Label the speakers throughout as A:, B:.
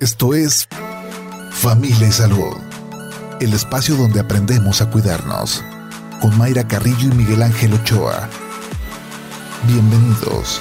A: Esto es Familia y Salud, el espacio donde aprendemos a cuidarnos, con Mayra Carrillo y Miguel Ángel Ochoa. Bienvenidos.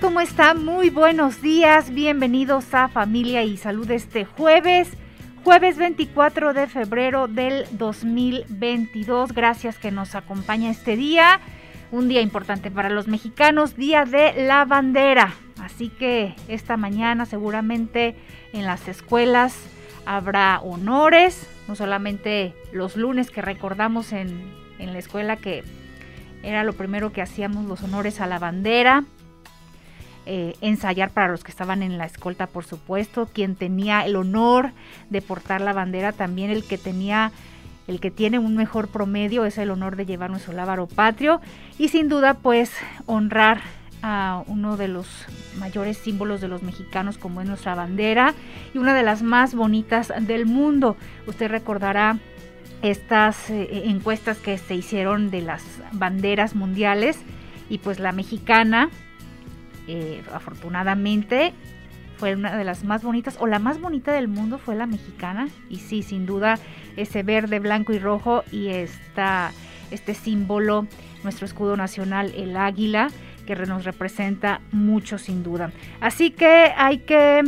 B: ¿Cómo está? Muy buenos días. Bienvenidos a Familia y Salud este jueves. Jueves 24 de febrero del 2022. Gracias que nos acompaña este día. Un día importante para los mexicanos, Día de la Bandera. Así que esta mañana seguramente en las escuelas habrá honores. No solamente los lunes que recordamos en, en la escuela que era lo primero que hacíamos los honores a la bandera eh, ensayar para los que estaban en la escolta, por supuesto, quien tenía el honor de portar la bandera, también el que tenía, el que tiene un mejor promedio es el honor de llevar nuestro lábaro patrio y sin duda pues honrar a uno de los mayores símbolos de los mexicanos como es nuestra bandera y una de las más bonitas del mundo. Usted recordará estas eh, encuestas que se hicieron de las banderas mundiales y pues la mexicana eh, afortunadamente fue una de las más bonitas o la más bonita del mundo fue la mexicana y sí, sin duda ese verde, blanco y rojo y esta, este símbolo, nuestro escudo nacional, el águila, que nos representa mucho sin duda. Así que hay que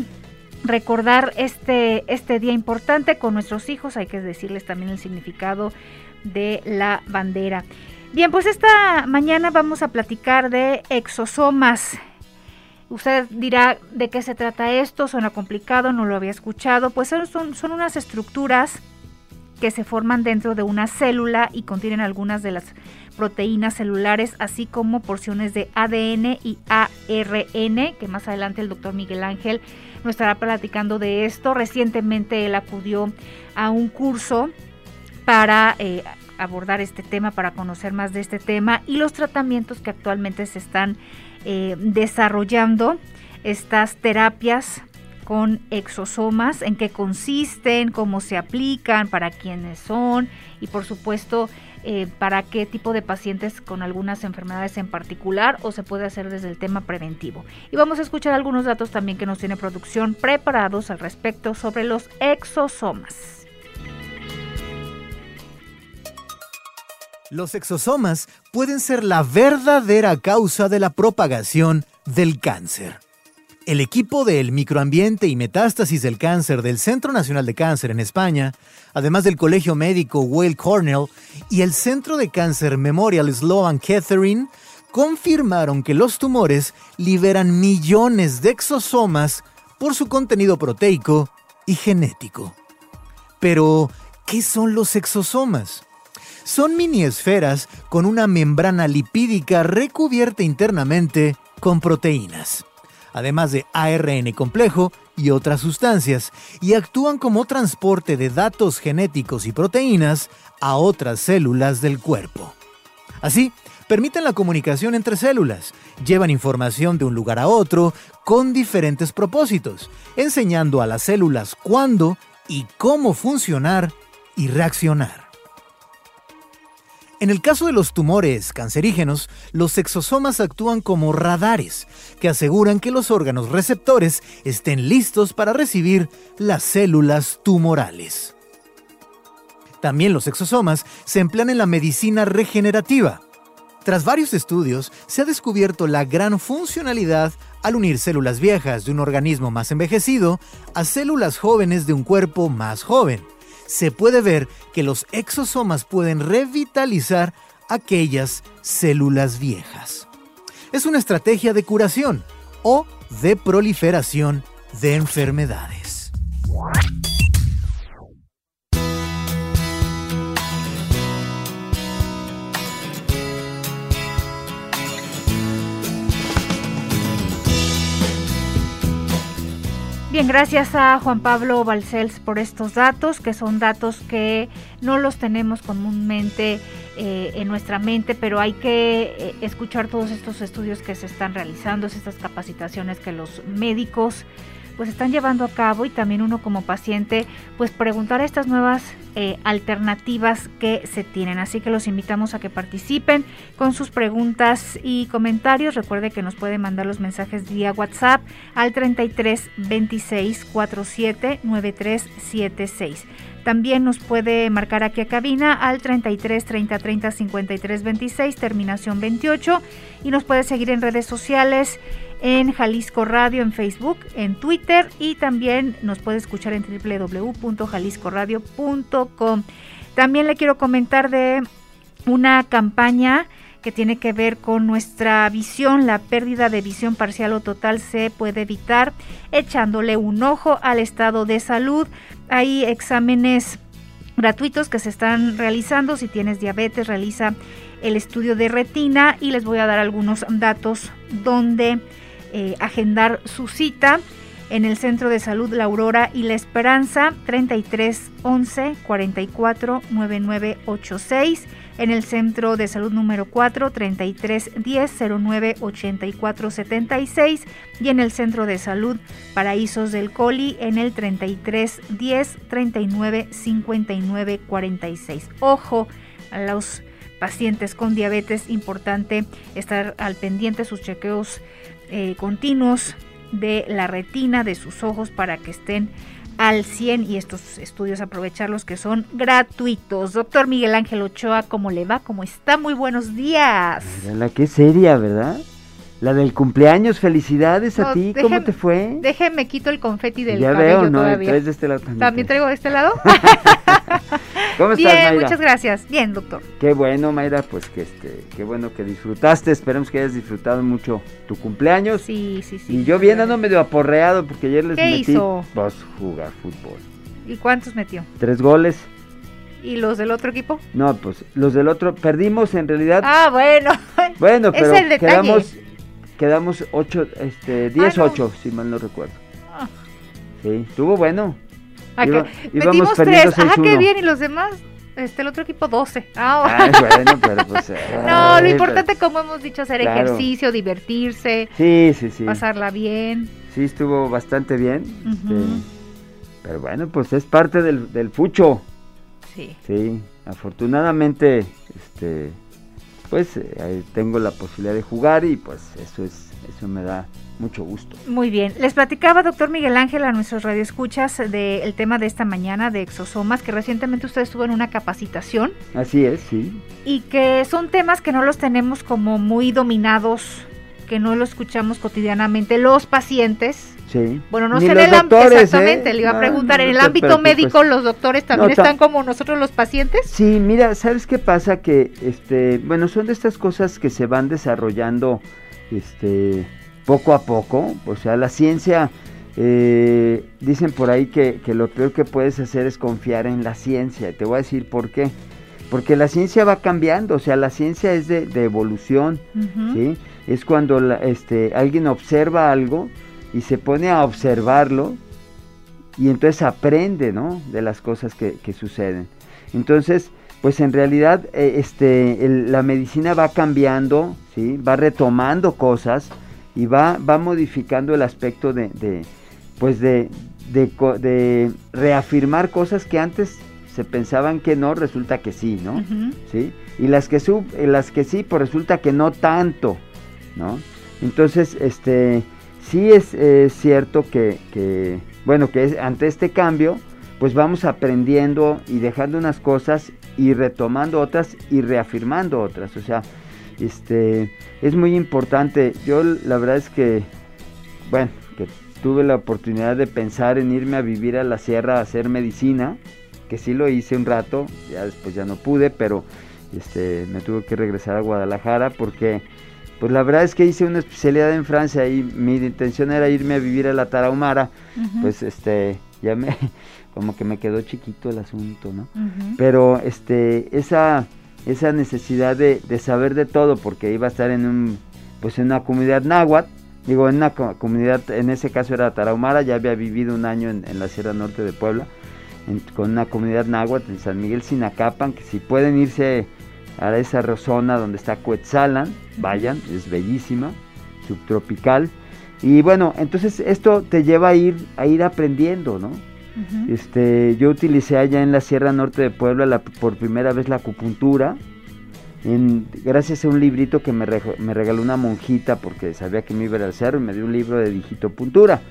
B: recordar este, este día importante con nuestros hijos, hay que decirles también el significado de la bandera. Bien, pues esta mañana vamos a platicar de exosomas. Usted dirá de qué se trata esto, suena complicado, no lo había escuchado. Pues son, son unas estructuras que se forman dentro de una célula y contienen algunas de las proteínas celulares, así como porciones de ADN y ARN, que más adelante el doctor Miguel Ángel nos estará platicando de esto. Recientemente él acudió a un curso para eh, abordar este tema, para conocer más de este tema y los tratamientos que actualmente se están eh, desarrollando estas terapias con exosomas, en qué consisten, cómo se aplican, para quiénes son y por supuesto eh, para qué tipo de pacientes con algunas enfermedades en particular o se puede hacer desde el tema preventivo. Y vamos a escuchar algunos datos también que nos tiene producción preparados al respecto sobre los exosomas.
C: Los exosomas pueden ser la verdadera causa de la propagación del cáncer. El equipo del microambiente y metástasis del cáncer del Centro Nacional de Cáncer en España, además del Colegio Médico Weill Cornell y el Centro de Cáncer Memorial Sloan Kettering, confirmaron que los tumores liberan millones de exosomas por su contenido proteico y genético. Pero, ¿qué son los exosomas? Son mini esferas con una membrana lipídica recubierta internamente con proteínas, además de ARN complejo y otras sustancias, y actúan como transporte de datos genéticos y proteínas a otras células del cuerpo. Así, permiten la comunicación entre células, llevan información de un lugar a otro con diferentes propósitos, enseñando a las células cuándo y cómo funcionar y reaccionar. En el caso de los tumores cancerígenos, los exosomas actúan como radares que aseguran que los órganos receptores estén listos para recibir las células tumorales. También los exosomas se emplean en la medicina regenerativa. Tras varios estudios, se ha descubierto la gran funcionalidad al unir células viejas de un organismo más envejecido a células jóvenes de un cuerpo más joven se puede ver que los exosomas pueden revitalizar aquellas células viejas. Es una estrategia de curación o de proliferación de enfermedades.
B: Bien, gracias a Juan Pablo Balcells por estos datos, que son datos que no los tenemos comúnmente eh, en nuestra mente, pero hay que eh, escuchar todos estos estudios que se están realizando, estas capacitaciones que los médicos pues están llevando a cabo y también uno como paciente pues preguntar estas nuevas eh, alternativas que se tienen. Así que los invitamos a que participen con sus preguntas y comentarios. Recuerde que nos puede mandar los mensajes vía WhatsApp al 33 26 47 93 76. También nos puede marcar aquí a cabina al 33 30 30 53 26, terminación 28. Y nos puede seguir en redes sociales en Jalisco Radio en Facebook, en Twitter y también nos puede escuchar en www.jaliscoradio.com. También le quiero comentar de una campaña que tiene que ver con nuestra visión. La pérdida de visión parcial o total se puede evitar echándole un ojo al estado de salud. Hay exámenes gratuitos que se están realizando. Si tienes diabetes, realiza el estudio de retina y les voy a dar algunos datos donde eh, agendar su cita en el Centro de Salud La Aurora y La Esperanza 33 11 44 9986 en el Centro de Salud número 4 33 10 09 84 76 y en el Centro de Salud Paraísos del Coli en el 33 10 39 59 46. Ojo a los pacientes con diabetes, importante estar al pendiente sus chequeos eh, continuos de la retina de sus ojos para que estén al 100 y estos estudios aprovecharlos que son gratuitos. Doctor Miguel Ángel Ochoa, ¿cómo le va? ¿Cómo está? Muy buenos días.
D: La que seria, ¿verdad? La del cumpleaños, felicidades a ti, ¿cómo te fue?
B: Déjeme quito el confeti del
D: ya
B: cabello
D: veo, ¿no?
B: todavía.
D: Traes de este lado también.
B: ¿También traigo de este lado?
D: ¿Cómo estás,
B: Bien,
D: Mayra?
B: muchas gracias. Bien, doctor.
D: Qué bueno, Mayra, pues que este, qué bueno que disfrutaste. Esperemos que hayas disfrutado mucho tu cumpleaños.
B: Sí, sí, sí.
D: y yo bien ando medio aporreado porque ayer les
B: ¿Qué
D: metí
B: hizo?
D: pues jugar fútbol.
B: ¿Y cuántos metió?
D: Tres goles.
B: ¿Y los del otro equipo?
D: No, pues los del otro perdimos en realidad.
B: Ah, bueno.
D: bueno,
B: es
D: pero
B: el detalle.
D: quedamos quedamos ocho, este, 10
B: no.
D: 8, si mal no recuerdo.
B: Ah.
D: Sí, estuvo bueno.
B: Ah,
D: Iba-
B: metimos
D: perdiendo
B: tres. Ah, qué
D: 6-1.
B: bien. ¿Y los demás? Este, el otro equipo 12. Ah,
D: bueno, pero pues.
B: no, lo
D: ay,
B: importante, como hemos dicho, hacer
D: Claro.
B: ejercicio, divertirse,
D: Sí, sí, sí.
B: pasarla bien.
D: Sí, estuvo bastante bien. este, pero bueno, pues es parte del, del fucho.
B: Sí.
D: Sí, afortunadamente, este, pues eh, tengo la posibilidad de jugar y pues eso es, eso me da mucho gusto.
B: Muy bien. Les platicaba, doctor Miguel Ángel, a nuestros radioescuchas del tema de esta mañana de exosomas, que recientemente usted estuvo en una capacitación
D: Así es, sí.
B: y que son temas que no los tenemos como muy dominados, que no los escuchamos cotidianamente los pacientes.
D: Sí.
B: Bueno, no
D: Ni
B: sé en el
D: doctores,
B: exactamente,
D: ¿eh?
B: le iba a preguntar,
D: no
B: en el ámbito
D: preocupes.
B: médico los doctores también
D: No,
B: están como nosotros los pacientes.
D: Sí, mira, ¿sabes qué pasa? Que, este, bueno, son de estas cosas que se van desarrollando, este, poco a poco. O sea, la ciencia, eh, dicen por ahí que, que lo peor que puedes hacer es confiar en la ciencia. Y te voy a decir por qué. Porque la ciencia va cambiando, o sea, la ciencia es de, de evolución. ¿sí? Es cuando la- este, alguien observa algo y se pone a observarlo y entonces aprende, ¿no? De las cosas que, que suceden. Entonces, pues en realidad eh, este, el- la medicina va cambiando, ¿sí? Va retomando cosas y va, va modificando el aspecto de, de, pues de, de, de reafirmar cosas que antes se pensaban que no, resulta que sí, ¿no? ¿sí? Y las que, sub, las que sí, pues resulta que no tanto, ¿no? Entonces, este, sí es cierto que, que, bueno, que es- ante este cambio, pues vamos aprendiendo y dejando unas cosas y retomando otras y reafirmando otras, o sea, este, es muy importante. Yo la verdad es que, bueno, que tuve la oportunidad de pensar en irme a vivir a la sierra a hacer medicina, que sí lo hice un rato, ya después ya no pude, pero este, me tuve que regresar a Guadalajara porque, pues la verdad es que hice una especialidad en Francia y mi intención era irme a vivir a la Tarahumara, pues este, ya me, como que me quedó chiquito el asunto, ¿no? Pero este, esa, esa necesidad de, de saber de todo, porque iba a estar en un, pues en una comunidad náhuatl, digo, en una comunidad, en ese caso era Tarahumara, ya había vivido un año en, la Sierra Norte de Puebla, con una comunidad náhuatl en San Miguel Sinacapan, que si pueden irse a esa zona donde está Cuetzalan, vayan, es bellísima, subtropical. Y bueno, entonces esto te lleva a ir, a ir aprendiendo, ¿no? este, yo utilicé allá en la Sierra Norte de Puebla por primera vez la acupuntura, gracias a un librito que me, regaló una monjita porque sabía que me iba a ir al cerro y me dio un libro de digitopuntura.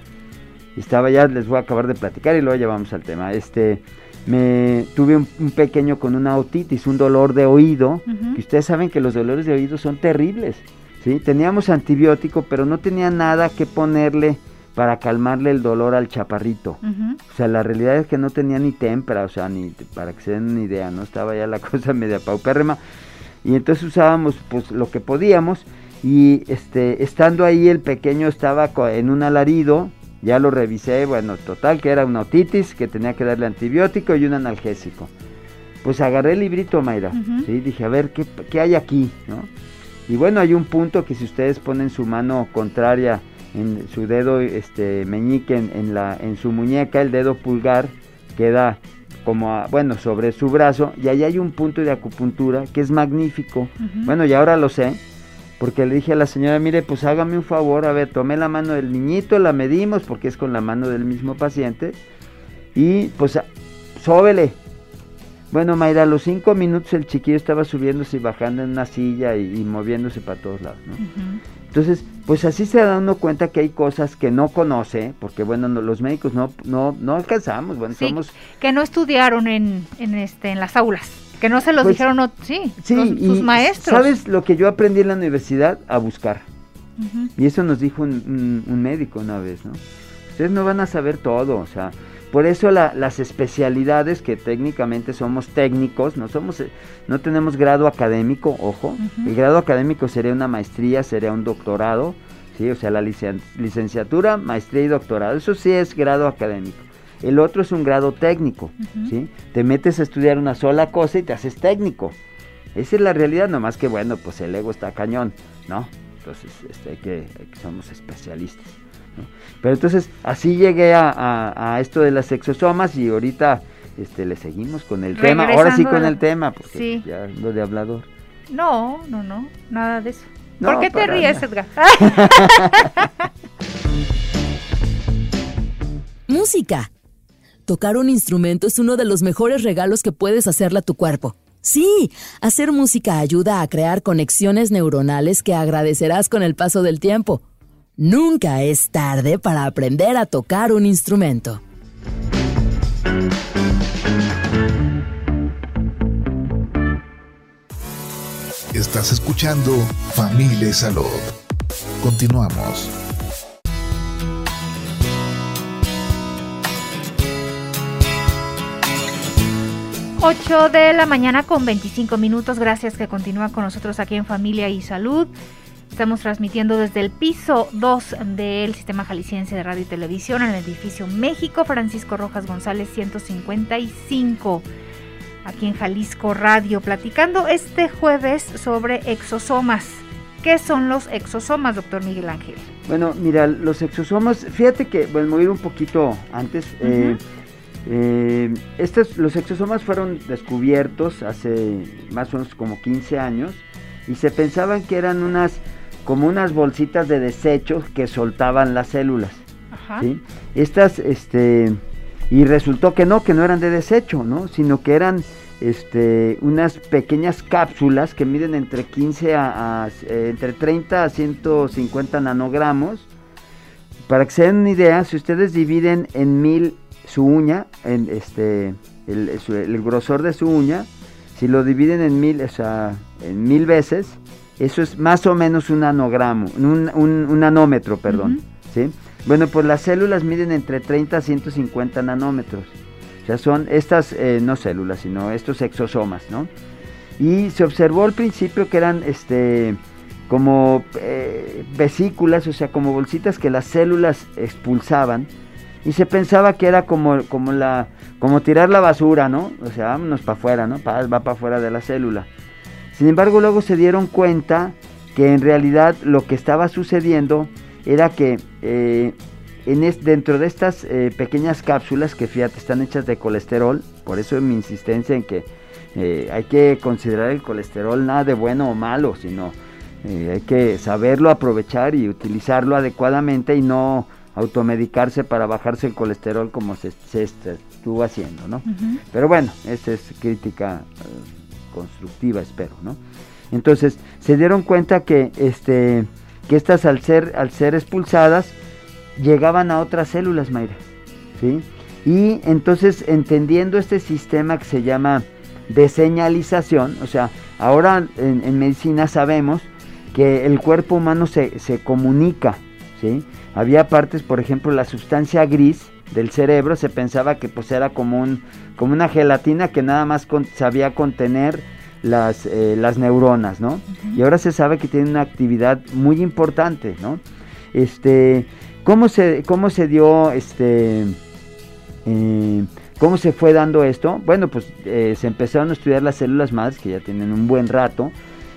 D: Estaba ya, les voy a acabar de platicar y luego ya vamos al tema. Este, me tuve un, pequeño con una otitis, un dolor de oído, que ustedes saben que los dolores de oído son terribles. ¿sí? Teníamos antibiótico, pero no tenía nada que ponerle para calmarle el dolor al chaparrito. O sea, la realidad es que no tenía ni témpera, o sea, ni para que se den una idea, ¿no? Estaba ya la cosa media paupérrima. Y entonces usábamos pues lo que podíamos y este estando ahí el pequeño estaba en un alarido, ya lo revisé, bueno, total que era una otitis, que tenía que darle antibiótico y un analgésico. Pues agarré el librito, Mayra, ¿sí? Dije, a ver, ¿qué, ¿qué hay aquí? ¿no? Y bueno, hay un punto que si ustedes ponen su mano contraria en su dedo este meñique en, la en su muñeca el dedo pulgar queda como bueno sobre su brazo y ahí hay un punto de acupuntura que es magnífico bueno y ahora lo sé porque le dije a la señora mire pues hágame un favor a ver tomé la mano del niñito la medimos porque es con la mano del mismo paciente y pues sóbele bueno Mayra a los cinco minutos el chiquillo estaba subiéndose y bajando en una silla y, moviéndose para todos lados ¿no? Entonces, pues así se da uno cuenta que hay cosas que no conoce, porque bueno, los médicos no, no, no alcanzamos, bueno, somos...
B: Que no estudiaron en, en, este, en las aulas, que no se los pues, dijeron, sí, sí sus maestros.
D: ¿Sabes lo que yo aprendí en la universidad? A buscar. Y eso nos dijo un, un médico una vez, ¿no? Ustedes no van a saber todo, o sea, por eso las especialidades que técnicamente somos técnicos, no somos, eh, no tenemos grado académico, ojo, el grado académico sería una maestría, sería un doctorado, sí, o sea, la licenciatura, maestría y doctorado, eso sí es grado académico. El otro es un grado técnico, ¿sí? Te metes a estudiar una sola cosa y te haces técnico. Esa es la realidad, nomás que bueno, pues el ego está cañón, ¿no? Entonces, este, que, que somos especialistas. Pero entonces así llegué a, esto de las exosomas y ahorita este, le seguimos con el tema. Ahora sí con el tema, porque ya lo de hablador.
B: No, no, no, nada de eso. ¿Por qué te ríes, Edgar?
E: Música. Tocar un instrumento es uno de los mejores regalos que puedes hacerle a tu cuerpo. Sí, hacer música ayuda a crear conexiones neuronales que agradecerás con el paso del tiempo. Nunca es tarde para aprender a tocar un instrumento.
A: Estás escuchando Familia Salud. Continuamos.
B: 8 de la mañana con 25 minutos. Gracias que continúa con nosotros aquí en Familia y Salud. Estamos transmitiendo desde el piso 2 del Sistema Jalisciense de Radio y Televisión en el edificio México Francisco Rojas González 155, aquí en Jalisco Radio, platicando este jueves sobre exosomas. ¿Qué son los exosomas, doctor Miguel Ángel?
D: Bueno, mira, los exosomas, fíjate que, bueno, voy a ir un poquito antes. Eh, eh, estos, los exosomas fueron descubiertos hace más o menos como 15 años y se pensaban que eran unas como unas bolsitas de desechos que soltaban las células. ¿sí? Estas, este, y resultó que no, que no eran de desecho, ¿no? Sino que eran este, unas pequeñas cápsulas que miden entre 15 a, eh, entre 30 a 150 nanogramos. Para que se den una idea, si ustedes dividen en mil su uña, en este, el, el grosor de su uña, si lo dividen en mil, o sea, en mil veces, eso es más o menos un nanogramo, un, un, nanómetro, perdón. ¿sí? Bueno, pues las células miden entre 30 a 150 nanómetros. O sea, son estas, eh, no células, sino estos exosomas, ¿no? Y se observó al principio que eran este, como eh, vesículas, o sea, como bolsitas que las células expulsaban. Y se pensaba que era como, como, la, como tirar la basura, ¿no? O sea, vámonos para afuera, ¿no? va para afuera de la célula. Sin embargo, luego se dieron cuenta que en realidad lo que estaba sucediendo era que eh, en dentro de estas eh, pequeñas cápsulas que fíjate están hechas de colesterol, por eso mi insistencia en que eh, hay que considerar el colesterol nada de bueno o malo, sino hay que saberlo aprovechar y utilizarlo adecuadamente y no automedicarse para bajarse el colesterol como se, estuvo haciendo, ¿no? Pero bueno, esa es crítica constructiva, espero, ¿no? Entonces, se dieron cuenta que, este, que estas al ser, al ser expulsadas, llegaban a otras células, Mayra, ¿sí? Y entonces, entendiendo este sistema que se llama de señalización, o sea, ahora en, medicina sabemos que el cuerpo humano se, se comunica, ¿sí? Había partes, por ejemplo, la sustancia gris del cerebro se pensaba que pues era como, un, como una gelatina que nada más sabía contener las, eh, las neuronas, ¿no? Y ahora se sabe que tiene una actividad muy importante, ¿no? Este, ¿cómo se, cómo se dio, este, eh, cómo se fue dando esto? Bueno, pues eh, se empezaron a estudiar las células madres, que ya tienen un buen rato,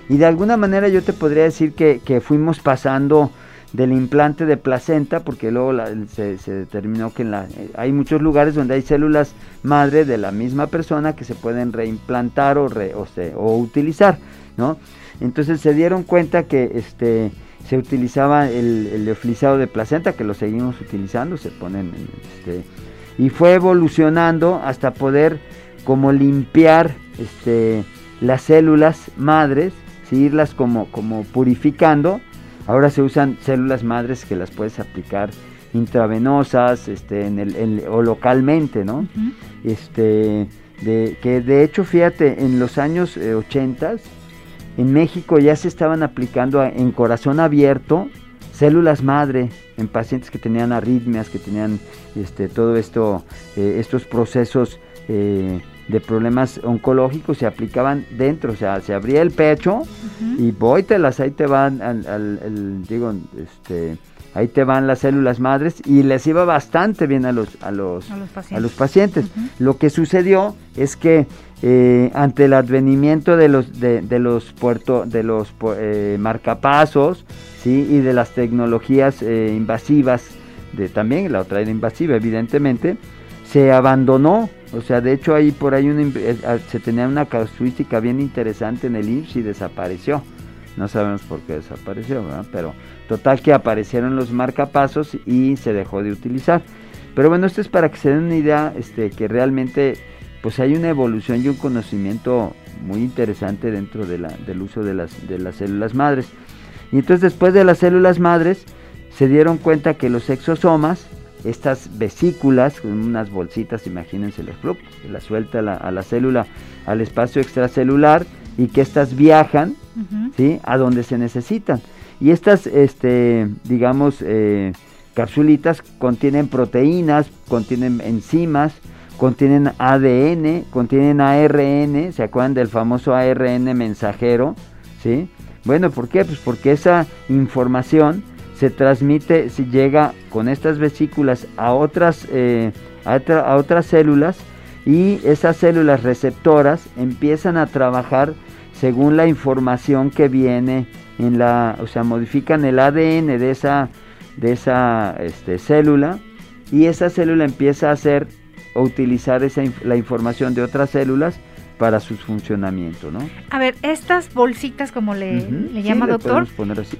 D: y de alguna manera yo te podría decir que, que fuimos pasando del implante de placenta, porque luego se, determinó que en la, eh, hay muchos lugares donde hay células madre de la misma persona que se pueden reimplantar o, o, utilizar, ¿no? Entonces se dieron cuenta que este, se utilizaba el, el de placenta, que lo seguimos utilizando, se ponen, este, y fue evolucionando hasta poder como limpiar este, las células madres, irlas como, como purificando, Ahora se usan células madres que las puedes aplicar intravenosas este, en el, o localmente, ¿no? este, de, que de hecho, fíjate, en los años 80 eh, en México ya se estaban aplicando en corazón abierto células madre en pacientes que tenían arritmias, que tenían este, todo esto, eh, estos procesos eh, de problemas oncológicos se aplicaban dentro, o sea, se abría el pecho y las ahí te van, al, digo, este, ahí te van las células madres y les iba bastante bien a los, a los, a los pacientes. Lo que sucedió es que eh, ante el advenimiento de los, de, de los, puerto, de los eh, marcapasos ¿sí? y de las tecnologías eh, invasivas, de, también la otra era invasiva evidentemente, se abandonó o sea, de hecho ahí por ahí eh, ah, se tenía una casuística bien interesante en el IMSS y desapareció. No sabemos por qué desapareció, pero total que aparecieron los marcapasos y se dejó de utilizar. Pero bueno, esto es para que se den una idea este, que realmente pues hay una evolución y un conocimiento muy interesante dentro del uso de las, de las células madres. Y entonces después de las células madres se dieron cuenta que los exosomas estas vesículas, con unas bolsitas, imagínense, les se la suelta a la, célula al espacio extracelular y que estas viajan ¿sí? a donde se necesitan. Y estas, este, digamos, eh, capsulitas contienen proteínas, contienen enzimas, contienen ADN, contienen ARN, ¿se acuerdan del famoso ARN mensajero? ¿Sí? Bueno, ¿por qué? Pues porque esa información se transmite, si llega con estas vesículas a otras, eh, a, otras células y esas células receptoras empiezan a trabajar según la información que viene en la, o sea, modifican el ADN de esa, de esa este, célula y esa célula empieza a hacer o utilizar esa, la información de otras células para su funcionamiento, ¿no?
B: A ver, estas bolsitas, como le, le llama doctor,
D: poner así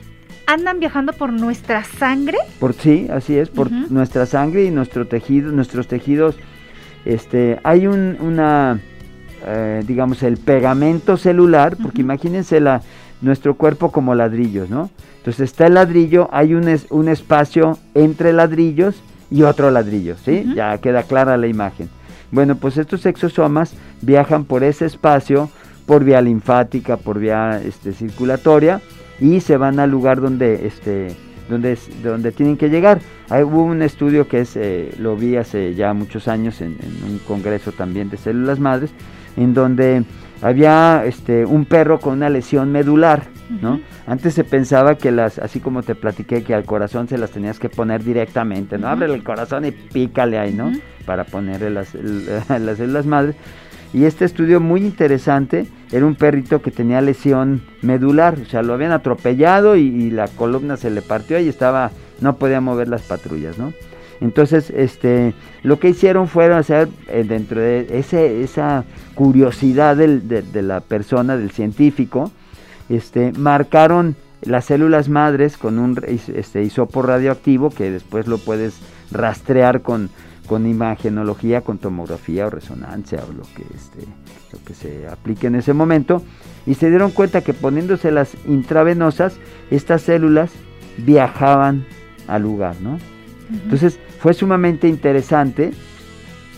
B: andan viajando por nuestra sangre.
D: Por sí, así es, por nuestra sangre y nuestro tejido, nuestros tejidos. Este, hay un, una, eh, digamos, el pegamento celular, porque imagínense la, nuestro cuerpo como ladrillos, ¿no? Entonces está el ladrillo, hay un, un espacio entre ladrillos y otro ladrillo, ¿sí? Ya queda clara la imagen. Bueno, pues estos exosomas viajan por ese espacio, por vía linfática, por vía este, circulatoria, y se van al lugar donde este donde, donde tienen que llegar. Hay, hubo un estudio que es, eh, lo vi hace ya muchos años en, un congreso también de células madres, en donde había este, un perro con una lesión medular, ¿no? Antes se pensaba que las, así como te platiqué, que al corazón se las tenías que poner directamente, ¿no? Abre el corazón y pícale ahí, ¿no? Para ponerle las, las células madres. Y este estudio muy interesante era un perrito que tenía lesión medular, o sea, lo habían atropellado y, la columna se le partió y estaba, no podía mover las patrullas, ¿no? Entonces, este, lo que hicieron fue hacer eh, dentro de ese, esa curiosidad de, la persona, del científico, este, marcaron las células madres con un este, radioactivo que después lo puedes rastrear con, con imagenología, con tomografía o resonancia o lo que, este, lo que se aplique en ese momento. Y se dieron cuenta que poniéndose las intravenosas, estas células viajaban al lugar, ¿no? Entonces fue sumamente interesante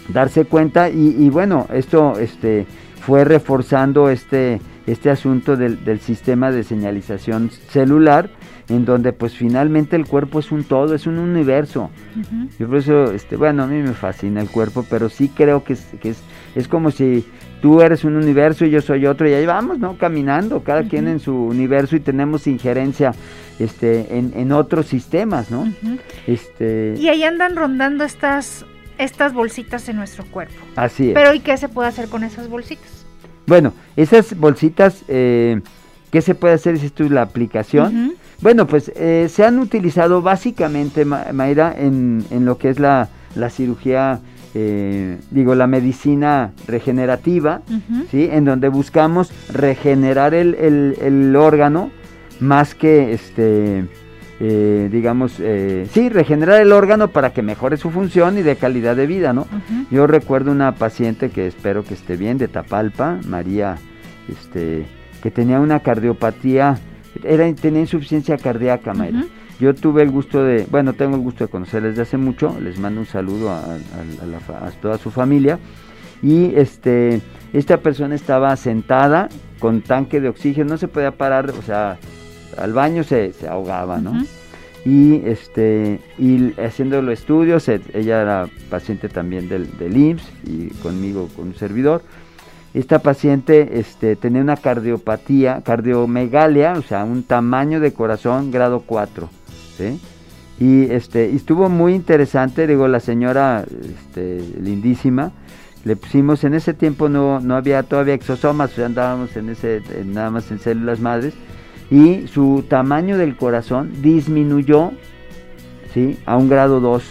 D: darse cuenta y, bueno, esto este, fue reforzando este, este asunto del, del, sistema de señalización celular en donde pues finalmente el cuerpo es un todo, es un universo. Yo por eso, este, bueno, a mí me fascina el cuerpo, pero sí creo que es, que es, es como si tú eres un universo y yo soy otro y ahí vamos, ¿no? Caminando, cada quien en su universo y tenemos injerencia este, en, en otros sistemas, ¿no?
B: este... Y ahí andan rondando estas, estas bolsitas en nuestro cuerpo.
D: Así es.
B: Pero ¿y qué se puede hacer con esas bolsitas?
D: Bueno, esas bolsitas, eh, ¿qué se puede hacer? Si tú la aplicación. Bueno, pues eh, se han utilizado básicamente, Mayra, en, en lo que es la, la cirugía, eh, digo, la medicina regenerativa, ¿sí? En donde buscamos regenerar el, el, órgano más que, este, eh, digamos, sí, regenerar el órgano para que mejore su función y de calidad de vida, ¿no? Yo recuerdo una paciente que espero que esté bien, de Tapalpa, María, este, que tenía una cardiopatía era, tenía insuficiencia cardíaca, Mayra. Yo tuve el gusto de, bueno, tengo el gusto de conocerles desde hace mucho, les mando un saludo a, toda su familia. Y este, esta persona estaba sentada con tanque de oxígeno, no se podía parar, o sea, al baño se, ahogaba, ¿no? Y, este, y haciendo los estudios, ella era paciente también del, del IMSS y conmigo, con un servidor esta paciente este, tenía una cardiopatía, cardiomegalia, o sea, un tamaño de corazón grado 4. Y este, estuvo muy interesante, digo, la señora este, lindísima. Le pusimos, en ese tiempo no, no había todavía exosomas, o sea, andábamos en ese, nada más en células madres. Y su tamaño del corazón disminuyó ¿sí? a un grado 2.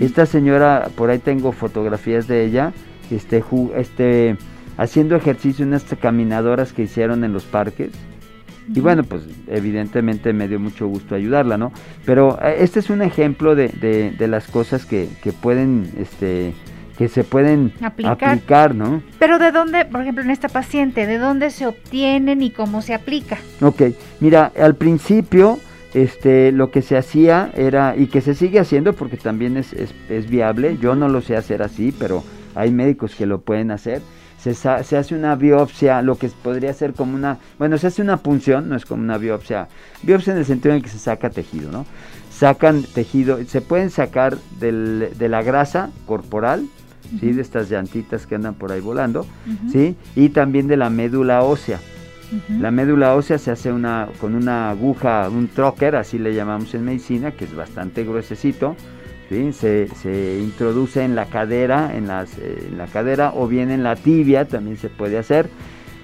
D: Esta señora, por ahí tengo fotografías de ella, este, este haciendo ejercicio en estas caminadoras que hicieron en los parques. Y bueno, pues evidentemente me dio mucho gusto ayudarla, ¿no? Pero eh, este es un ejemplo de, de, las cosas que, que, pueden, este, que se pueden aplicar. ¿no?
B: Pero de dónde, por ejemplo, en esta paciente, ¿de dónde se obtienen y cómo se aplica?
D: Ok, mira, al principio este, lo que se hacía era, y que se sigue haciendo porque también es, es, es viable, yo no lo sé hacer así, pero hay médicos que lo pueden hacer se, hace una biopsia, lo que podría ser como una, bueno, se hace una punción, no es como una biopsia, biopsia en el sentido en que se saca tejido, ¿no? Sacan tejido, se pueden sacar de la grasa corporal, ¿sí? De estas llantitas que andan por ahí volando, ¿sí? Y también de la médula ósea. La médula ósea se hace una, con una aguja, un trocker, así le llamamos en medicina, que es bastante gruesecito, se, introduce en la cadera, en, las, eh, en la cadera o bien en la tibia, también se puede hacer.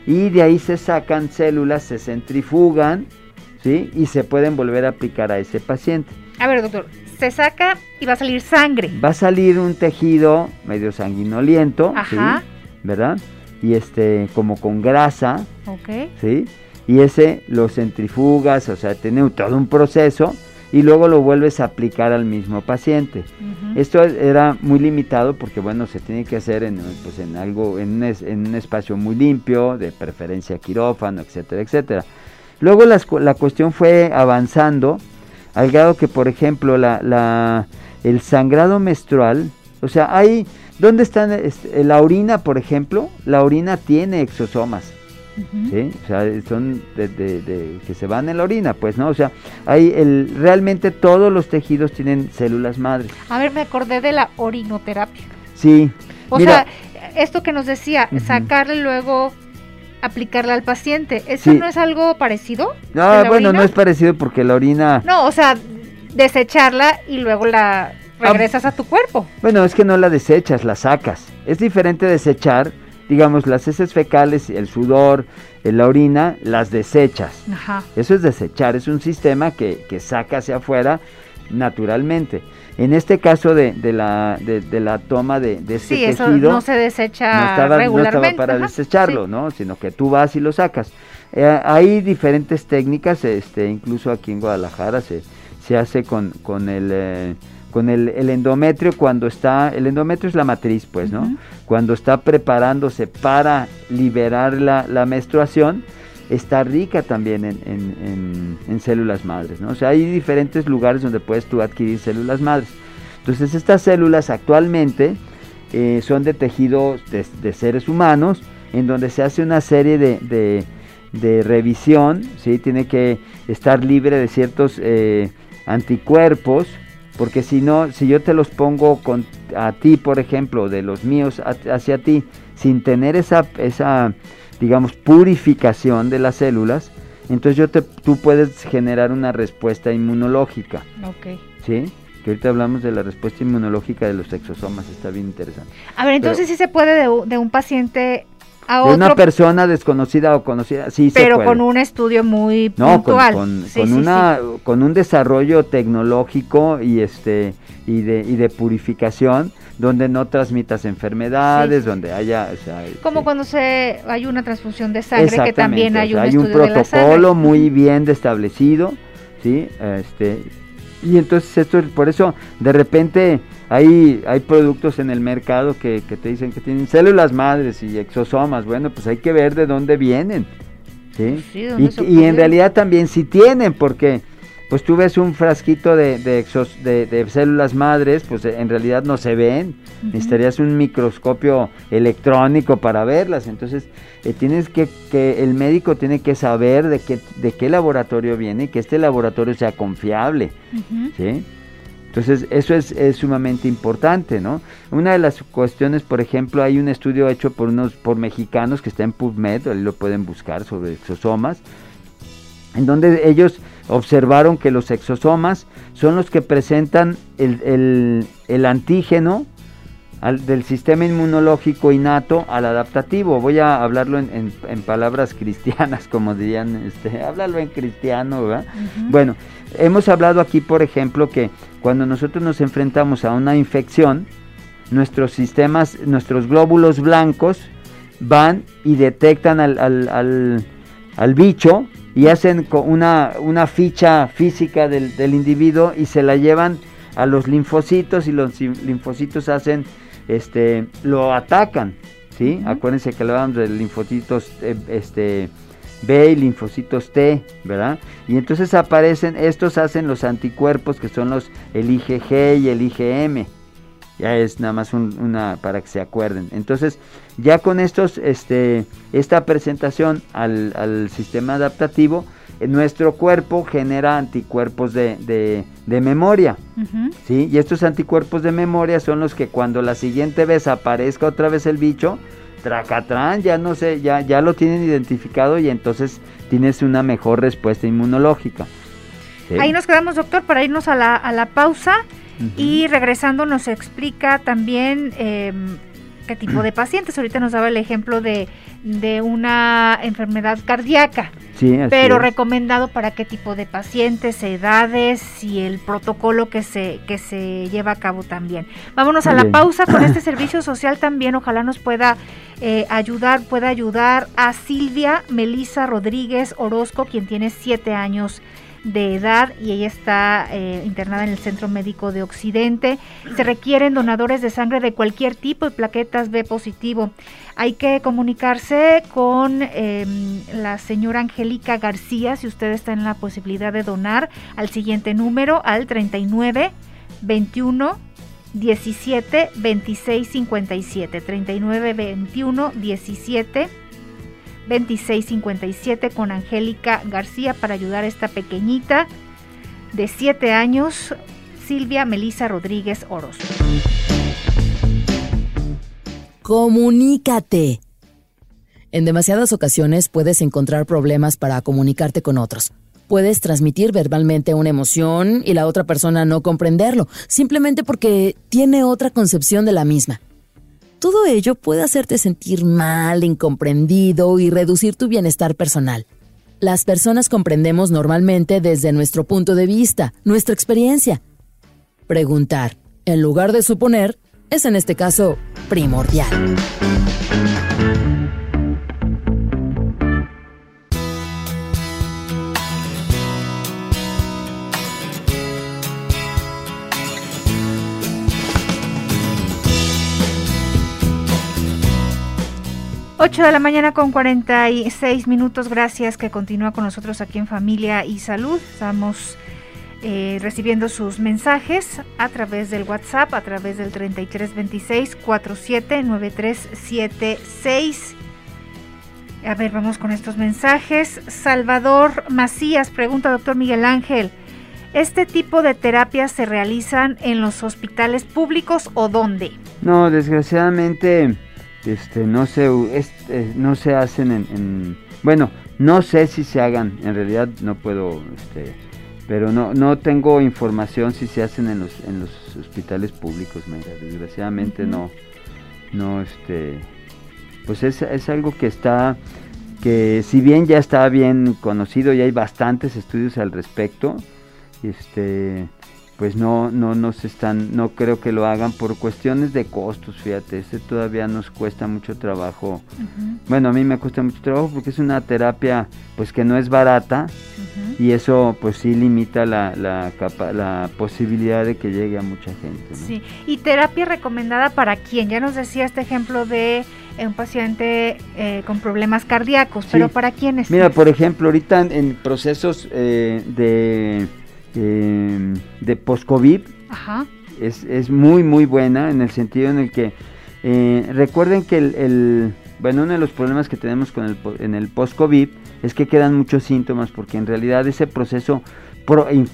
D: Y de ahí se sacan células, se centrifugan ¿sí? y se pueden volver a aplicar a ese paciente.
B: A ver, doctor, se saca y va a salir sangre.
D: Va a salir un tejido medio sanguinoliento, ¿verdad? Y este, como con grasa, ¿sí? Y ese lo centrifugas, o sea, tiene todo un proceso y luego lo vuelves a aplicar al mismo paciente. Esto era muy limitado porque bueno, se tiene que hacer en, pues, en algo, en un, espacio muy limpio, de preferencia quirófano, etcétera, etcétera. Luego la cuestión fue avanzando al grado que, por ejemplo, la, la, el sangrado menstrual, o sea, hay, ¿dónde están este, la orina, por ejemplo? La orina tiene exosomas. O sea, son de, que se van en la orina, pues, ¿no? O sea, hay el, realmente todos los tejidos tienen células madres.
B: A ver, me acordé de la orinoterapia.
D: Sí.
B: O sea, esto que nos decía, sacarle luego aplicarle al paciente. ¿Eso no es algo parecido?
D: No, bueno, no es parecido porque la orina...
B: No, o sea, desecharla y luego la ah, regresas a tu cuerpo.
D: Bueno, es que no la desechas, la sacas. Es diferente desechar digamos, las heces fecales, el sudor, la orina, las desechas. Eso es desechar, es un sistema que, que saca hacia afuera naturalmente. En este caso de, de, la, de, la toma de, de este
B: sí,
D: tejido,
B: eso no se desecha
D: no estaba,
B: regularmente.
D: No estaba para desecharlo, ¿no? Sino que tú vas y lo sacas. Eh, hay diferentes técnicas, este, incluso aquí en Guadalajara se, se hace con, con el... Eh, con el, el, endometrio cuando está, el endometrio es la matriz, pues, ¿no? Cuando está preparándose para liberar la, la menstruación, está rica también en, células madres, ¿no? O sea, hay diferentes lugares donde puedes tú adquirir células madres. Entonces, estas células actualmente eh, son de tejidos de, seres humanos, en donde se hace una serie de, de, revisión, ¿sí? Tiene que estar libre de ciertos eh, anticuerpos, porque si no, si yo te los pongo con, a ti, por ejemplo, de los míos hacia ti, sin tener esa, esa digamos, purificación de las células, entonces yo te, tú puedes generar una respuesta inmunológica.
B: Ok.
D: ¿Sí? Que ahorita hablamos de la respuesta inmunológica de los exosomas, está bien interesante.
B: A ver, entonces sí se puede de, un paciente a otro.
D: Una persona desconocida o conocida, sí
B: se puede. Pero con un estudio muy
D: no, puntual. Con, con, una, con un desarrollo tecnológico y este y de, y de purificación donde no transmitas enfermedades, donde haya...
B: Como este cuando se hay una transfusión de sangre, que también hay un,
D: hay un protocolo muy bien establecido, ¿sí? Este, y entonces esto, por eso de repente hay, hay productos en el mercado que, te dicen que tienen células madres y exosomas, bueno, pues hay que ver de dónde vienen, ¿sí? y, y en realidad también si tienen, porque pues tú ves un frasquito de, de, células madres, pues en realidad no se ven. Necesitarías un microscopio electrónico para verlas. Entonces, eh, tienes que, que, el médico tiene que saber de qué, de qué laboratorio viene y que este laboratorio sea confiable. ¿sí? Entonces, eso es, es, sumamente importante, ¿no? Una de las cuestiones, por ejemplo, hay un estudio hecho por unos por mexicanos que está en PubMed, ahí lo pueden buscar sobre exosomas, en donde ellos observaron que los exosomas son los que presentan el, antígeno del sistema inmunológico innato al adaptativo. Voy a hablarlo en, palabras cristianas, como dirían, este, háblalo en cristiano, ¿verdad? Bueno, hemos hablado aquí, por ejemplo, que cuando nosotros nos enfrentamos a una infección, nuestros sistemas, nuestros glóbulos blancos van y detectan al, al, al bicho y hacen una, una ficha física del, del, individuo y se la llevan a los linfocitos y los linfocitos hacen, este, lo atacan, ¿sí? Acuérdense que hablamos de linfocitos eh, este, B y linfocitos T, ¿verdad? Y entonces aparecen, estos hacen los anticuerpos que son los, el IgG y el IgM. Ya es nada más una para que se acuerden. Entonces, ya con estos, este, esta presentación al, sistema adaptativo, eh, nuestro cuerpo genera anticuerpos de, memoria. ¿sí? Y estos anticuerpos de memoria son los que cuando la siguiente vez aparezca otra vez el bicho, tracatrán, ya no sé, ya, ya lo tienen identificado y entonces tienes una mejor respuesta inmunológica.
B: Ahí nos quedamos, doctor, para irnos a la, a la pausa. Y regresando nos explica también em, qué tipo de pacientes. Ahorita nos daba el ejemplo de, una enfermedad cardíaca.
D: Sí,
B: pero recomendado para qué tipo de pacientes, edades y el protocolo que se, que se lleva a cabo también. Vámonos a la pausa con este servicio social también. Ojalá nos pueda eh, ayudar, pueda ayudar a Silvia Melisa Rodríguez Orozco, quien tiene siete años de edad y ella está eh, internada en el Centro Médico de Occidente. Se requieren donadores de sangre de cualquier tipo y plaquetas B positivo. Hay que comunicarse con em, la señora Angélica García si usted está en la posibilidad de donar al siguiente número al 39 21 17 26 57 39 21 17 2657 con Angélica García para ayudar a esta pequeñita de 7 años, Silvia Melisa Rodríguez Oros.
E: Comunícate. En demasiadas ocasiones puedes encontrar problemas para comunicarte con otros. Puedes transmitir verbalmente una emoción y la otra persona no comprenderlo, simplemente porque tiene otra concepción de la misma. Todo ello puede hacerte sentir mal, incomprendido y reducir tu bienestar personal. Las personas comprendemos normalmente desde nuestro punto de vista, nuestra experiencia. Preguntar, en lugar de suponer, es en este caso primordial.
B: 8 de la mañana con 46 minutos. Gracias que continúa con nosotros aquí en Familia y Salud. Estamos eh, recibiendo sus mensajes a través del WhatsApp, a través del 3326 479376. A ver, vamos con estos mensajes. Salvador Macías pregunta, doctor Miguel Ángel, ¿este tipo de terapias se realizan en los hospitales públicos o dónde?
D: No, desgraciadamente este no se este, no se hacen en, bueno no sé si se hagan en realidad no puedo este pero no no tengo información si se hacen en los en los hospitales públicos desgraciadamente no no este pues es, es algo que está que si bien ya está bien conocido y hay bastantes estudios al respecto este pues no, no nos están, no creo que lo hagan por cuestiones de costos, fíjate, ese todavía nos cuesta mucho trabajo. Bueno, a mí me cuesta mucho trabajo porque es una terapia pues que no es barata y eso pues sí limita la, la, la posibilidad de que llegue a mucha gente.
B: Sí, y terapia recomendada para quién, ya nos decía este ejemplo de eh, un paciente eh, con problemas cardíacos, pero para quiénes.
D: Mira, por ejemplo, ahorita en, procesos eh, de eh, de post-COVID. Es, es, muy, muy buena en el sentido en el que eh, recuerden que el, bueno, uno de los problemas que tenemos con el, en el post-COVID es que quedan muchos síntomas porque en realidad ese proceso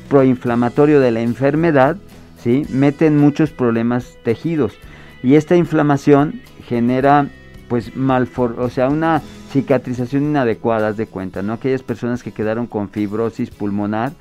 D: proinflamatorio de la enfermedad, ¿sí? Mete muchos problemas tejidos y esta inflamación genera pues malfor o sea, una cicatrización inadecuada, de cuenta, ¿no? Aquellas personas que quedaron con fibrosis pulmonar,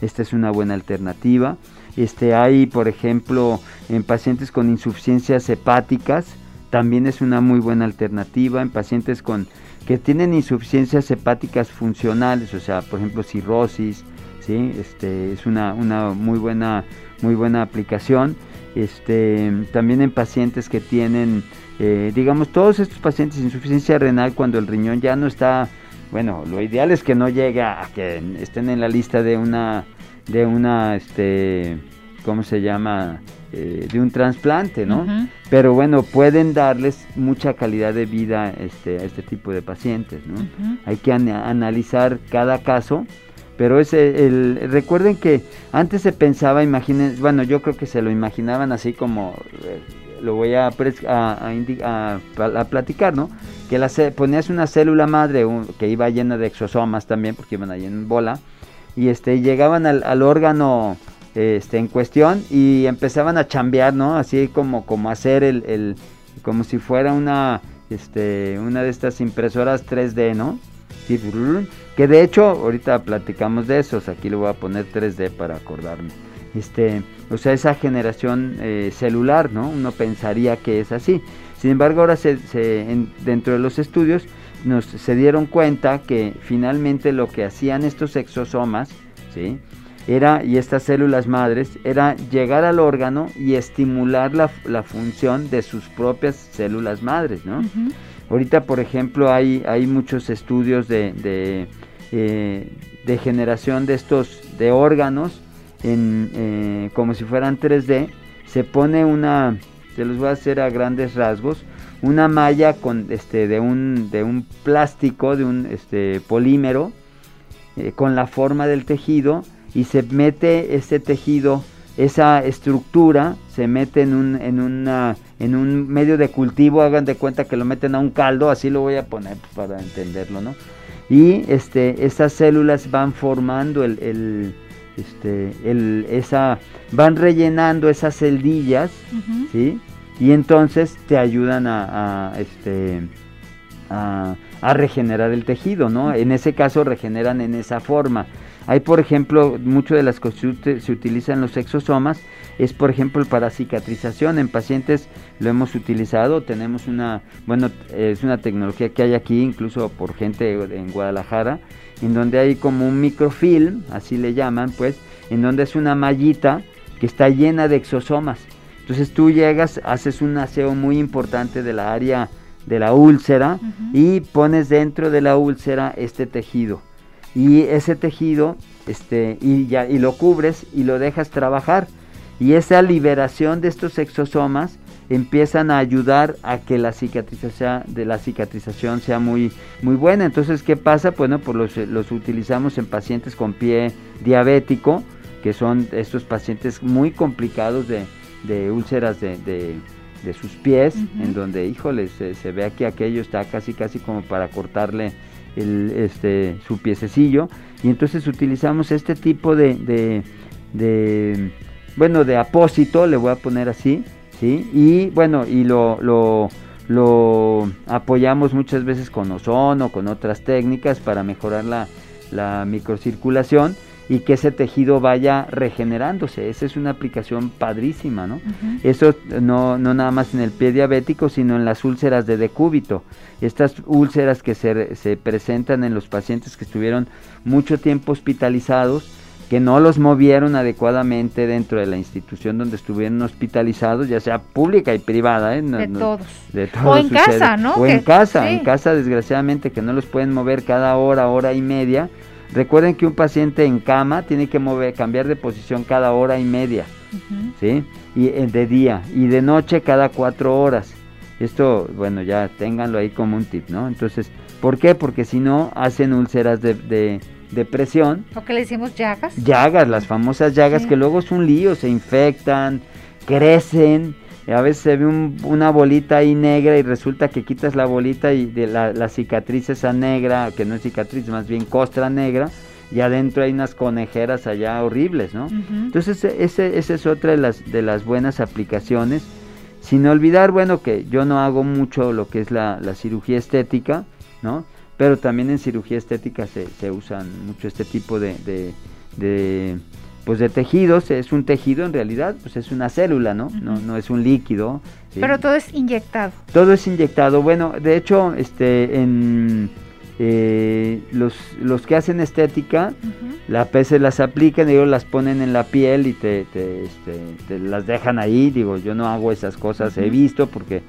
D: esta es una buena alternativa. Este, hay, por ejemplo, en pacientes con insuficiencias hepáticas, también es una muy buena alternativa. En pacientes con que tienen insuficiencias hepáticas funcionales, o sea, por ejemplo, cirrosis, ¿sí? este, es una, una muy, buena, muy buena aplicación. Este, también en pacientes que tienen, eh, digamos, todos estos pacientes insuficiencia renal cuando el riñón ya no está bueno, lo ideal es que no llegue a que estén en la lista de una, de una, este, ¿cómo se llama? Eh, de un trasplante, ¿no? Pero bueno, pueden darles mucha calidad de vida este, a este tipo de pacientes, ¿no? Hay que analizar cada caso, pero es el, recuerden que antes se pensaba, imaginen, bueno, yo creo que se lo imaginaban así como, eh, lo voy a, a, a platicar, ¿no? que la, ponías una célula madre que iba llena de exosomas también, porque iban ahí en bola, y este, llegaban al, órgano este, en cuestión y empezaban a chambear, ¿no? Así como, como hacer el, como si fuera una, este, una de estas impresoras 3D, ¿no? que de hecho, ahorita platicamos de esos, aquí lo voy a poner 3D para acordarme. Este, o sea, esa generación eh, celular, ¿no? Uno pensaría que es así. Sin embargo, ahora se, dentro de los estudios nos, se dieron cuenta que finalmente lo que hacían estos exosomas, ¿sí? Era, y estas células madres, era llegar al órgano y estimular la, función de sus propias células madres, ¿no? Ahorita, por ejemplo, hay, hay muchos estudios de, de, eh, de generación de estos, de órganos, eh, como si fueran 3D, se pone una, se los voy a hacer a grandes rasgos, una malla con este de un de un plástico, de un este polímero eh, con la forma del tejido y se mete ese tejido, esa estructura se mete en un en una en un medio de cultivo, hagan de cuenta que lo meten a un caldo, así lo voy a poner para entenderlo, ¿no? Y este esas células van formando el este, el, esa, van rellenando esas celdillas, ¿sí? Y entonces te ayudan a, este, a, regenerar el tejido, ¿no? En ese caso regeneran en esa forma. Hay, por ejemplo, mucho de las cosas se, se utilizan los exosomas es por ejemplo para cicatrización en pacientes lo hemos utilizado tenemos una bueno es una tecnología que hay aquí incluso por gente en Guadalajara en donde hay como un microfilm así le llaman pues en donde es una mallita que está llena de exosomas. Entonces tú llegas haces un aseo muy importante de la área de la úlcera y pones dentro de la úlcera este tejido. Y ese tejido este y ya y lo cubres y lo dejas trabajar. Y esa liberación de estos exosomas empiezan a ayudar a que la cicatrización de la cicatrización sea muy muy buena. Entonces qué pasa bueno pues los, utilizamos en pacientes con pie diabético que son estos pacientes muy complicados de, úlceras de, de, sus pies en donde híjole se, se ve que aquello está casi casi como para cortarle el, este, su piececillo. Y entonces utilizamos este tipo de, de, bueno, de apósito, le voy a poner así, ¿sí? Y bueno, y lo, lo, lo apoyamos muchas veces con ozono, con otras técnicas para mejorar la, la microcirculación y que ese tejido vaya regenerándose. Esa es una aplicación padrísima, ¿no? Eso no, no nada más en el pie diabético, sino en las úlceras de decúbito. Estas úlceras que se, se presentan en los pacientes que estuvieron mucho tiempo hospitalizados, que no los movieron adecuadamente dentro de la institución donde estuvieron hospitalizados, ya sea pública y privada. ¿eh?
B: de, todos.
D: de, todos.
B: O en casa, ¿no?
D: O en casa, en casa desgraciadamente que no los pueden mover cada hora, hora y media Recuerden que un paciente en cama tiene que mover, cambiar de posición cada hora y media, ¿sí? Y eh, de día y de noche cada cuatro horas. Esto, bueno, ya ténganlo ahí como un tip, ¿no? Entonces, ¿por qué? Porque si no hacen úlceras de, de, presión.
B: ¿O que le decimos llagas?
D: Llagas, las famosas llagas que luego es un lío, se infectan, crecen a veces se ve una bolita ahí negra y resulta que quitas la bolita y de la, cicatriz esa negra, que no es cicatriz, más bien costra negra, y adentro hay unas conejeras allá horribles, ¿no? Entonces ese, esa es otra de las, de las buenas aplicaciones. Sin olvidar, bueno, que yo no hago mucho lo que es la, cirugía estética, ¿no? Pero también en cirugía estética se, se usan mucho este tipo de pues de tejidos, es un tejido en realidad, pues es una célula, ¿no? no, no es un líquido.
B: Pero todo es inyectado.
D: Todo es inyectado. Bueno, de hecho, este, en eh, los, los que hacen estética, las peces las aplican, ellos las ponen en la piel y te, te, este, te, las dejan ahí. Digo, yo no hago esas cosas, he visto porque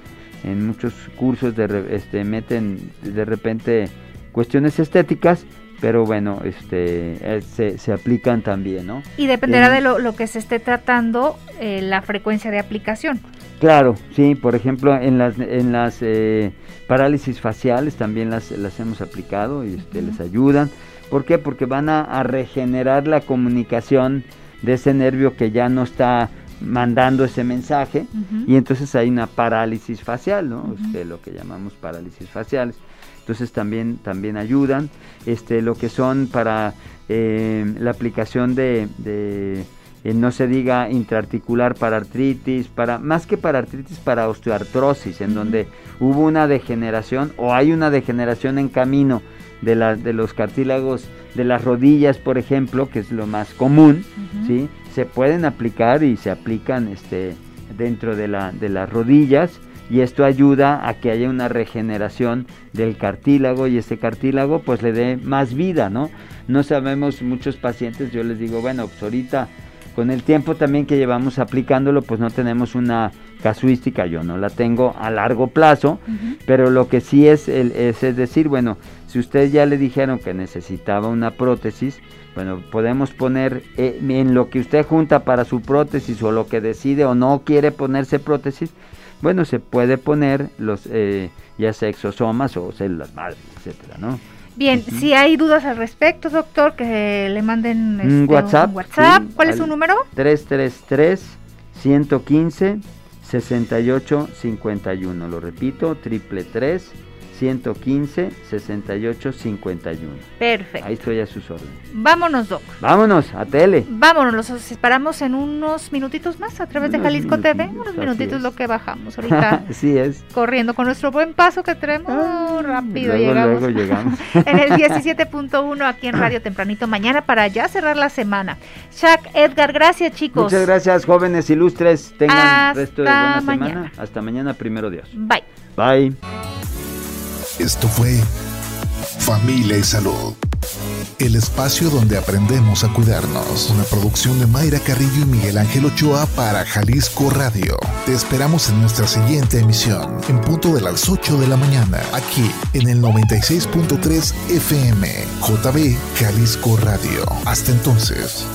D: en muchos cursos de, este, meten de repente cuestiones estéticas pero bueno, este, eh, se, se, aplican también, ¿no?
B: Y dependerá de lo, que se esté tratando eh, la frecuencia de aplicación.
D: Claro, sí, por ejemplo, en las, en las eh, parálisis faciales también las, las hemos aplicado y este, les ayudan. ¿Por qué? Porque van a, regenerar la comunicación de ese nervio que ya no está mandando ese mensaje y entonces hay una parálisis facial, ¿no? Este, lo que llamamos parálisis faciales entonces también, también ayudan. Este, lo que son para eh, la aplicación de, eh, no se diga intraarticular para artritis, para, más que para artritis, para osteoartrosis, en donde hubo una degeneración o hay una degeneración en camino de, la, de los cartílagos de las rodillas, por ejemplo, que es lo más común, ¿sí? Se pueden aplicar y se aplican este, dentro de, la, de las rodillas y esto ayuda a que haya una regeneración del cartílago y ese cartílago pues le dé más vida, ¿no? No sabemos muchos pacientes, yo les digo, bueno, pues ahorita con el tiempo también que llevamos aplicándolo pues no tenemos una casuística, yo no la tengo a largo plazo, pero lo que sí es, es, decir, bueno, si usted ya le dijeron que necesitaba una prótesis, bueno, podemos poner eh, en lo que usted junta para su prótesis o lo que decide o no quiere ponerse prótesis, bueno, se puede poner los eh, ya sea exosomas o células madres, etcétera, ¿no?
B: Bien, si hay dudas al respecto, doctor, que le manden
D: un este, WhatsApp.
B: WhatsApp. ¿Cuál es su número?
D: 333 115 68 51. Lo repito, triple 3 115 68 51.
B: Perfecto.
D: Ahí estoy a sus órdenes.
B: Vámonos, Doc.
D: Vámonos, a tele.
B: Vámonos, los esperamos en unos minutitos más a través de Jalisco TV. Unos minutitos lo que bajamos ahorita.
D: Así es.
B: corriendo con nuestro buen paso que tenemos.
D: Ah,
B: rápido
D: luego,
B: llegamos.
D: luego llegamos.
B: en el 17.1 aquí en Radio Tempranito mañana para ya cerrar la semana. Shaq, Edgar, gracias chicos.
D: Muchas gracias, jóvenes ilustres. Tengan
B: Hasta
D: resto de buena
B: mañana.
D: semana. Hasta mañana, primero Dios.
B: Bye.
D: Bye.
A: Esto fue Familia y Salud. El espacio donde aprendemos a cuidarnos. Una producción de Mayra Carrillo y Miguel Ángel Ochoa para Jalisco Radio. Te esperamos en nuestra siguiente emisión, en punto de las 8 de la mañana, aquí en el 96.3 FM, JB Jalisco Radio. Hasta entonces.